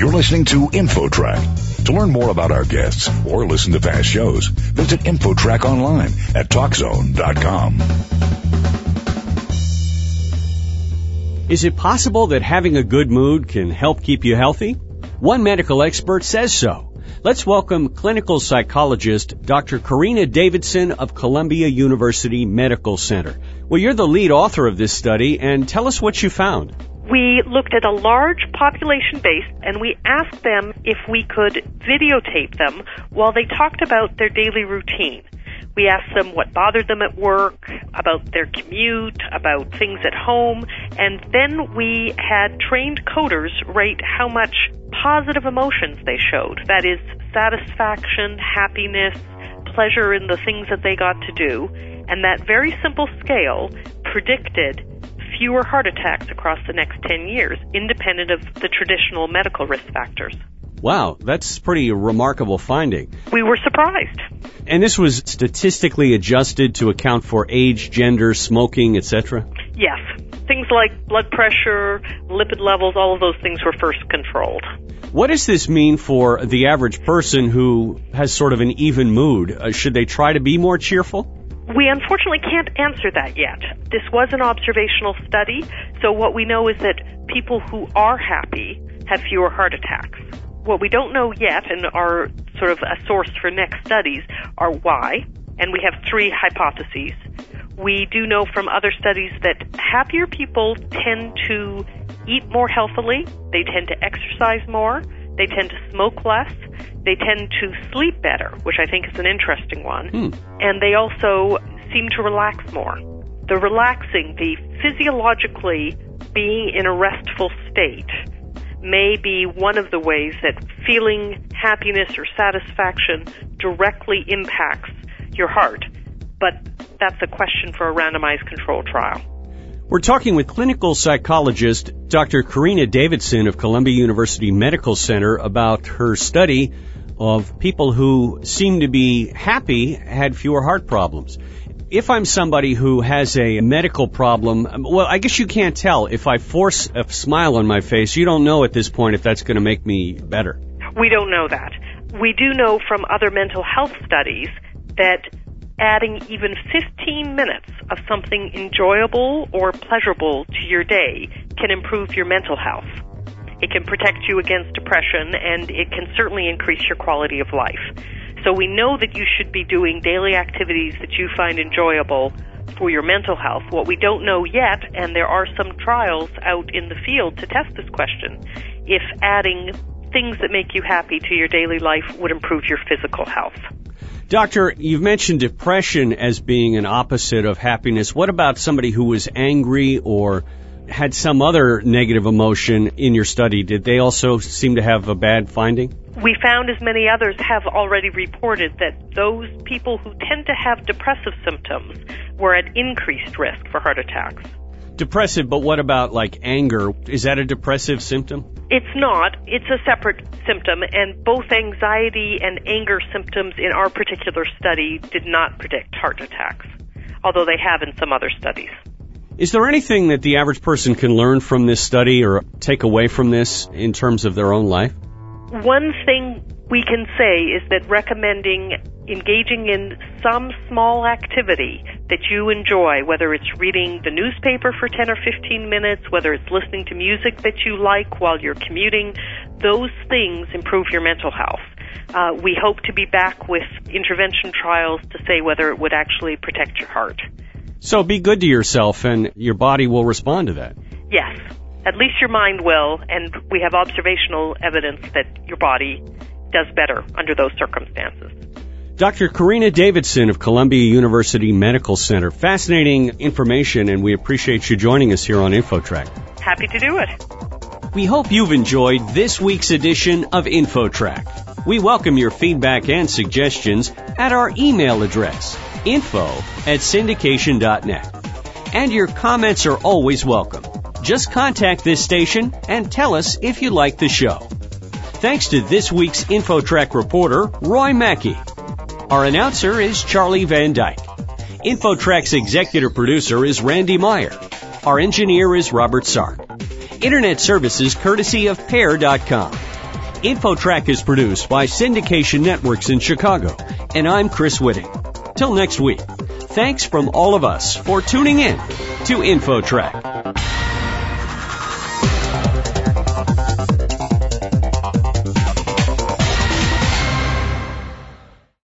You're listening to InfoTrack. To learn more about our guests or listen to past shows, visit InfoTrack online at TalkZone.com. Is it possible that having a good mood can help keep you healthy? One medical expert says so. Let's welcome clinical psychologist Dr. Karina Davidson of Columbia University Medical Center. Well, you're the lead author of this study, and tell us what you found. We looked at a large population base and we asked them if we could videotape them while they talked about their daily routine. We asked them what bothered them at work, about their commute, about things at home, and then we had trained coders rate how much positive emotions they showed. That is, satisfaction, happiness, pleasure in the things that they got to do. And that very simple scale predicted fewer heart attacks across the next 10 years, independent of the traditional medical risk factors. Wow, that's pretty remarkable finding. We were surprised. And this was statistically adjusted to account for age, gender, smoking, etc.? Yes. Things like blood pressure, lipid levels, all of those things were first controlled. What does this mean for the average person who has sort of an even mood? Uh, should they try to be more cheerful? We unfortunately can't answer that yet. This was an observational study, so what we know is that people who are happy have fewer heart attacks. What we don't know yet and are sort of a source for next studies are why, and we have three hypotheses. We do know from other studies that happier people tend to eat more healthily, they tend to exercise more, they tend to smoke less, they tend to sleep better, which I think is an interesting one, Hmm. and they also seem to relax more. The relaxing, the physiologically being in a restful state may be one of the ways that feeling happiness or satisfaction directly impacts your heart. But that's a question for a randomized control trial. We're talking with clinical psychologist Dr. Karina Davidson of Columbia University Medical Center about her study of people who seem to be happy had fewer heart problems. If I'm somebody who has a medical problem, well, I guess you can't tell. If I force a smile on my face, you don't know at this point if that's going to make me better. We don't know that. We do know from other mental health studies that adding even 15 minutes of something enjoyable or pleasurable to your day can improve your mental health. It can protect you against depression and it can certainly increase your quality of life. So we know that you should be doing daily activities that you find enjoyable for your mental health. What we don't know yet, and there are some trials out in the field to test this question, if adding things that make you happy to your daily life would improve your physical health. Doctor, you've mentioned depression as being an opposite of happiness. What about somebody who was angry or had some other negative emotion in your study? Did they also seem to have a bad finding? We found, as many others have already reported, that those people who tend to have depressive symptoms were at increased risk for heart attacks. Depressive, but what about like anger? Is that a depressive symptom? It's not. It's a separate symptom, and both anxiety and anger symptoms in our particular study did not predict heart attacks, although they have in some other studies. Is there anything that the average person can learn from this study or take away from this in terms of their own life? One thing we can say is that recommending engaging in some small activity that you enjoy, whether it's reading the newspaper for 10 or 15 minutes, whether it's listening to music that you like while you're commuting, those things improve your mental health. Uh, we hope to be back with intervention trials to say whether it would actually protect your heart. So be good to yourself and your body will respond to that. Yes, at least your mind will, and we have observational evidence that your body does better under those circumstances. Dr. Karina Davidson of Columbia University Medical Center. Fascinating information, and we appreciate you joining us here on InfoTrack. Happy to do it. We hope you've enjoyed this week's edition of InfoTrack. We welcome your feedback and suggestions at our email address, info at syndication.net. And your comments are always welcome. Just contact this station and tell us if you like the show. Thanks to this week's InfoTrack reporter, Roy Mackey. Our announcer is Charlie Van Dyke. InfoTrack's executive producer is Randy Meyer. Our engineer is Robert Sark. Internet services courtesy of Pair.com. InfoTrack is produced by Syndication Networks in Chicago, and I'm Chris Whitting. Till next week, thanks from all of us for tuning in to InfoTrack.